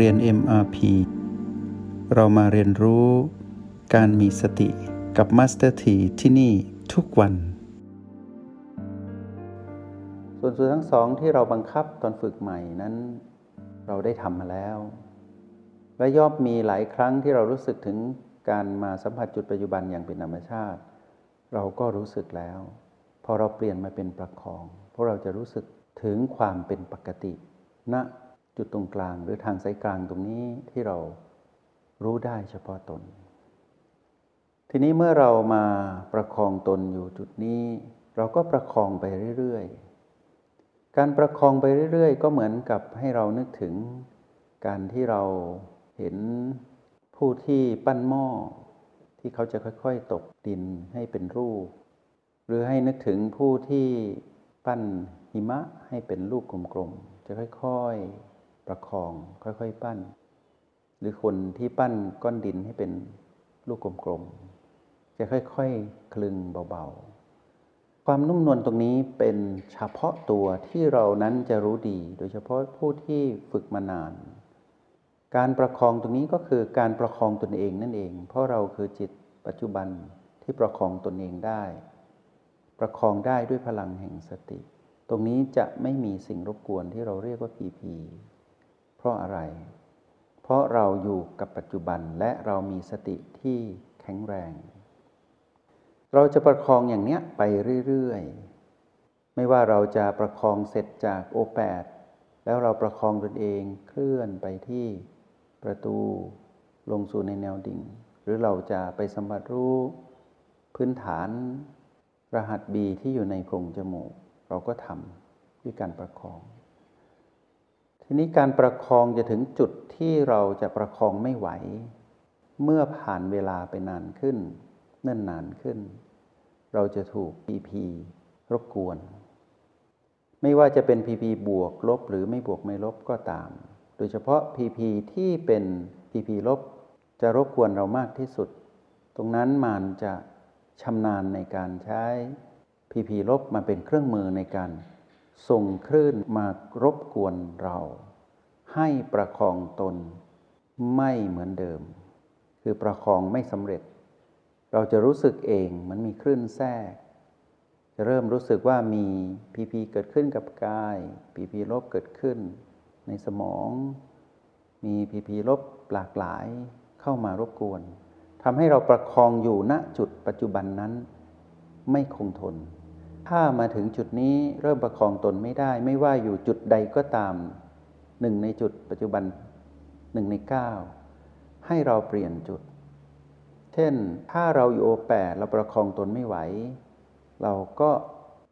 เรียน MRP เรามาเรียนรู้การมีสติกับ Master T ที่ที่นี่ทุกวัน ส่วนส่วนทั้งสองที่เราบังคับตอนฝึกใหม่นั้น เราได้ทำมาแล้ว และย่อมมีหลายครั้งที่เรารู้สึกถึงการมาสัมผัสจุดปัจจุบันอย่างเป็นธรรมชาติ เราก็รู้สึกแล้ว พอเราเปลี่ยนมาเป็นประคองพวกเราจะรู้สึกถึงความเป็นปกติณนะ จุดตรงกลางหรือทางสายกลางตรงนี้ที่เรารู้ได้เฉพาะตน ทีนี้เมื่อเรามาประคองตนอยู่จุดนี้ เราก็ประคองไปเรื่อยๆ การประคองไปเรื่อยๆ ก็เหมือนกับให้เรานึกถึง การที่เราเห็นผู้ที่ปั้นหม้อที่เขาจะค่อยๆ ตกดินให้เป็นรูป หรือให้นึกถึงผู้ที่ปั้นหิมะให้เป็นลูกกลมๆ จะค่อยๆ ประคองค่อยๆปั้น หรือคนที่ปั้นก้อนดินให้เป็นลูกกลมๆ จะค่อยๆ คลึงเบาๆ ความนุ่มนวลตรงนี้เป็นเฉพาะตัวที่เรานั้นจะรู้ดี โดยเฉพาะผู้ที่ฝึกมานาน การประคองตรงนี้ก็คือการประคองตนเองนั่นเอง เพราะเราคือจิตปัจจุบันที่ประคองตนเองได้ ประคองได้ด้วยพลังแห่งสติ ตรงนี้จะไม่มีสิ่งรบกวนที่เราเรียกว่าพีพี ราะอะไร เพราะเราอยู่กับปัจจุบันและเรามีสติที่แข็งแรง เราจะประคองอย่างเนี้ยไปเรื่อยๆ ไม่ว่าเราจะประคองเสร็จจากโอแปดแล้วเราประคองตนเองเคลื่อนไปที่ประตูลงสู่ในแนวดิ่ง หรือเราจะไปสัมผัสรู้พื้นฐาน รหัสบีที่อยู่ในโพรงจมูก เราก็ทำด้วยการประคอง ทีนี้การประคองจะถึงจุดที่เราจะประคองไม่ไหว เมื่อผ่านเวลาไปนานขึ้น เนิ่นนานขึ้น เราจะถูกพีพีรบกวน ไม่ว่าจะเป็นพีพีบวกลบ หรือไม่บวกไม่ลบก็ตาม โดยเฉพาะพีพีที่เป็นพีพีลบ จะรบกวนเรามากที่สุด ตรงนั้นมันจะชำนาญในการใช้พีพีลบมาเป็นเครื่องมือในการ ส่งคลื่นมารบกวนเรา ให้ประคองตนไม่เหมือนเดิม คือประคองไม่สำเร็จ เราจะรู้สึกเองมันมีคลื่นแทรก จะเริ่มรู้สึกว่ามีPP เกิดขึ้นกับกาย PP ลบเกิดขึ้น ในสมอง มี PP ลบหลากหลายเข้ามารบกวนทำให้เราประคองอยู่ณจุดปัจจุบันนั้น ไม่คงทน ถ้ามาถึงจุดนี้เริ่มประคองตนไม่ได้ ไม่ว่าอยู่จุดใดก็ตามหนึ่งในจุดปัจจุบันหนึ่งในเก้าให้เราเปลี่ยนจุด เช่นถ้าเราอยู่ O แปดเราประคองตนไม่ไหว เราก็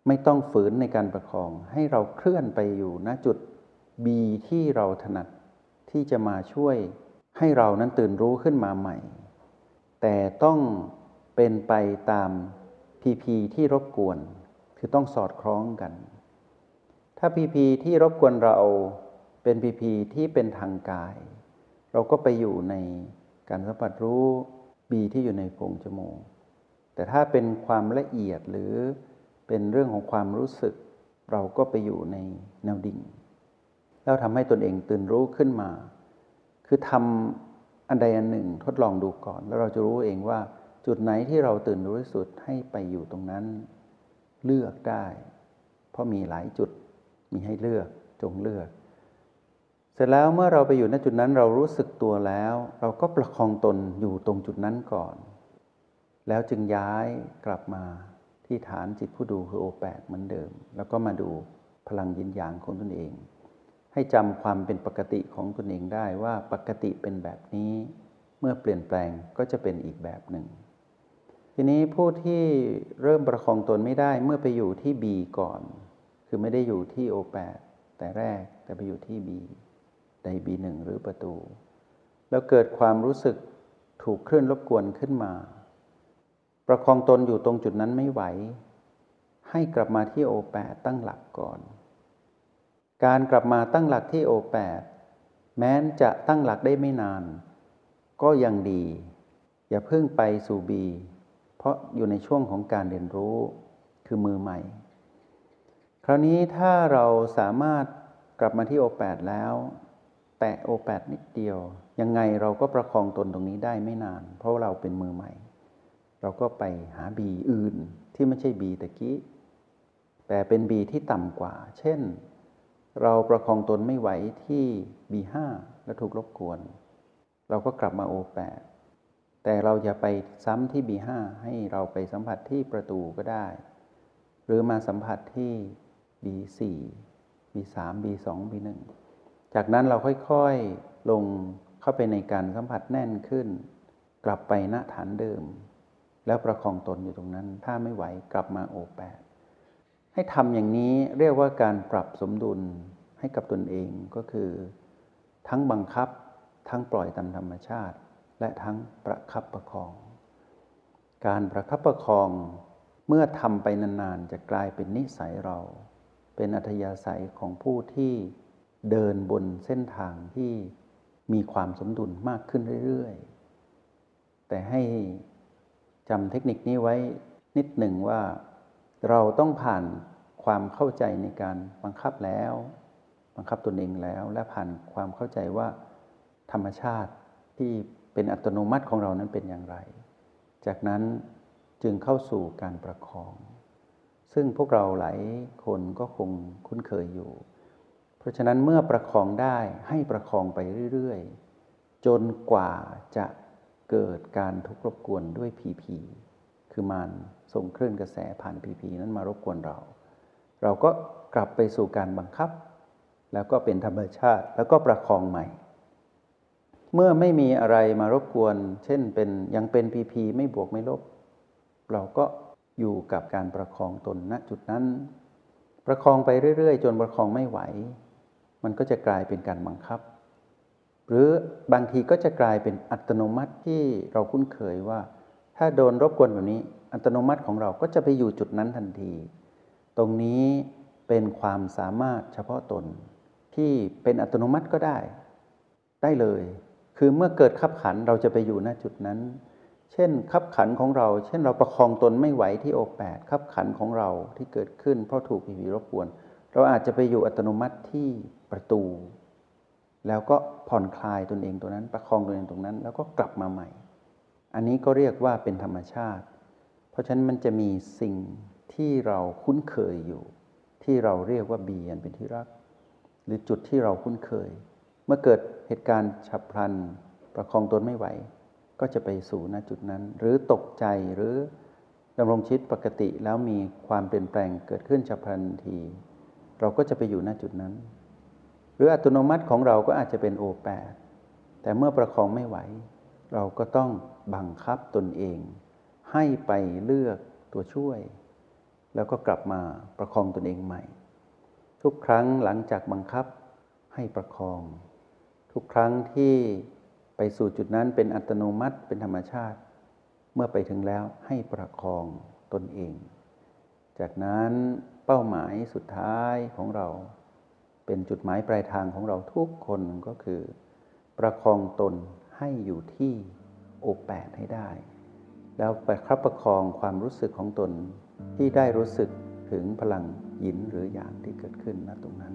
ไม่ต้องฝืนในการประคอง ให้เราเคลื่อนไปอยู่ณจุด B ที่เราถนัดที่จะมาช่วยให้เรานั้นตื่นรู้ขึ้นมาใหม่ แต่ต้องเป็นไปตามพีพีที่รบกวน คือต้องสอดคล้องกัน ถ้าพีพีที่รบกวนเราเป็นพีพีที่เป็นทางกาย เราก็ไปอยู่ในการสัมผัสรู้บีที่อยู่ในโพรงจมูกแต่ถ้าเป็นความละเอียดหรือเป็นเรื่องของความรู้สึก เราก็ไปอยู่ในแนวดิ่ง แล้วทำให้ตนเองตื่นรู้ขึ้นมา คือทำอันใดอันหนึ่งทดลองดูก่อน แล้วเราจะรู้เองว่าจุดไหนที่เราตื่นรู้ที่สุดให้ไปอยู่ตรงนั้น เลือกได้ เพราะมีหลายจุดมีให้เลือกจงเลือก เสร็จแล้วเมื่อเราไปอยู่ณจุดนั้นเรารู้สึกตัวแล้ว เราก็ประคองตนอยู่ตรงจุดนั้นก่อน แล้วจึงย้ายกลับมาที่ฐานจิตผู้ดูคือโอแปดเหมือนเดิม แล้วก็มาดูพลังยินยางของตนเอง ให้จำความเป็นปกติของตนเองได้ว่าปกติเป็นแบบนี้ เมื่อเปลี่ยนแปลงก็จะเป็นอีกแบบหนึ่ง ทีนี้ผู้ที่เริ่มประคองตนไม่ได้เมื่อไปอยู่ที่ B ก่อน คือไม่ได้อยู่ที่ O8 แต่แรกแต่ไปอยู่ที่ B ใน B1 หรือประตู แล้วเกิดความรู้สึกถูกเคลื่อนรบกวนขึ้นมา ประคองตนอยู่ตรงจุดนั้นไม่ไหว ให้กลับมาที่ O8 ตั้งหลักก่อน การกลับมาตั้งหลักที่ O8 แม้นจะตั้งหลักได้ไม่นาน ก็ยังดี อย่าเพิ่งไปสู่ B เพราะอยู่ในช่วงของการเรียนรู้คือมือใหม่ คราวนี้ถ้าเราสามารถกลับมาที่โอแปดแล้ว แตะโอแปดนิดเดียว ยังไงเราก็ประคองตนตรงนี้ได้ไม่นาน เพราะเราเป็นมือใหม่ เราก็ไปหาบีอื่นที่ไม่ใช่บีตะกี้แต่เป็นบีที่ต่ำกว่า เช่น เราประคองตนไม่ไหวที่บีห้าแล้วถูกรบกวน เราก็กลับมาโอแปด แต่เราอย่าไปซ้ำที่ B5 ให้เราไปสัมผัสที่ประตูก็ได้ หรือมาสัมผัสที่ B4 B3 B2 B1 จากนั้นเราค่อยๆลงเข้าไปในการสัมผัสแน่นขึ้น กลับไปณฐานเดิม แล้วประคองตนอยู่ตรงนั้น ถ้าไม่ไหวกลับมาโอแปดให้ทำอย่างนี้เรียกว่าการปรับสมดุลให้กับตนเองก็คือ ทั้งบังคับทั้งปล่อยตามธรรมชาติ และทั้งประคับประคอง การประคับประคองเมื่อทำไปนานๆ จะกลายเป็นนิสัยเรา เป็นอัธยาศัยของผู้ที่เดินบนเส้นทางที่มีความสมดุลมากขึ้นเรื่อยๆ แต่ให้จำเทคนิคนี้ไว้นิดหนึ่งว่า เราต้องผ่านความเข้าใจในการบังคับแล้ว บังคับตนเองแล้ว และผ่านความเข้าใจว่าธรรมชาติที่ เป็นอัตโนมัติของเรานั้นเป็นอย่างไร จากนั้นจึงเข้าสู่การประคอง ซึ่งพวกเราหลายคนก็คงคุ้นเคยอยู่ เพราะฉะนั้นเมื่อประคองได้ให้ประคองไปเรื่อยๆ จนกว่าจะเกิดการทุกข์รบกวนด้วยพีพีคือมันส่งคลื่นกระแสผ่านพีพีนั้นมารบกวนเรา เราก็กลับไปสู่การบังคับ แล้วก็เป็นธรรมชาติแล้วก็ประคองใหม่ เมื่อไม่มีอะไรมารบกวน เช่นเป็นยังเป็นพีพีไม่บวกไม่ลบ เราก็อยู่กับการประคองตนณจุดนั้น ประคองไปเรื่อย ๆ จนประคองไม่ไหว มันก็จะกลายเป็นการบังคับ หรือบางทีก็จะกลายเป็นอัตโนมัติที่เราคุ้นเคยว่า ถ้าโดนรบกวนแบบนี้ อัตโนมัติของเราก็จะไปอยู่จุดนั้นทันที ตรงนี้เป็นความสามารถเฉพาะตนที่เป็นอัตโนมัติก็ได้ ได้เลย คือเมื่อเกิดขับขันเราจะไปอยู่ณจุดนั้น เช่นขับขันของเรา เช่นเราประคองตนไม่ไหวที่โอแปดขับขันของเราที่เกิดขึ้น เพราะถูกผีผีรบกวน เราอาจจะไปอยู่อัตโนมัติที่ประตู แล้วก็ผ่อนคลายตนเองตัวนั้น ประคองตนเองตรงนั้น แล้วก็กลับมาใหม่ อันนี้ก็เรียกว่าเป็นธรรมชาติ เพราะฉะนั้นมันจะมีสิ่งที่เราคุ้นเคยอยู่ ที่เราเรียกว่าเบีอันเป็นที่รัก หรือจุดที่เราคุ้นเคย มื่อเกิดเหตุการณ์ฉับพลัน ประคองตนไม่ไหว ก็จะไปสู่ณจุดนั้น หรือตกใจหรือดำรงชีวิตปกติแล้วมีความเปลี่ยนแปลงเกิดขึ้นฉับพลันที เราก็จะไปอยู่ณจุดนั้น หรืออัตโนมัติของเราก็อาจจะเป็นโอแปดแต่เมื่อประคองไม่ไหว เราก็ต้องบังคับตนเอง ให้ไปเลือกตัวช่วย แล้วก็กลับมาประคองตนเองใหม่ ทุกครั้งหลังจากบังคับให้ประคอง ทุกครั้งที่ไปสู่จุดนั้นเป็นอัตโนมัติเป็นธรรมชาติ เมื่อไปถึงแล้วให้ประคองตนเอง จากนั้นเป้าหมายสุดท้ายของเรา เป็นจุดหมายปลายทางของเราทุกคนก็คือ ประคองตนให้อยู่ที่โอแปดให้ได้ แล้วไปครับประคองความรู้สึกของตนที่ได้รู้สึกถึงพลังหยินหรือหยางที่เกิดขึ้นณตรงนั้น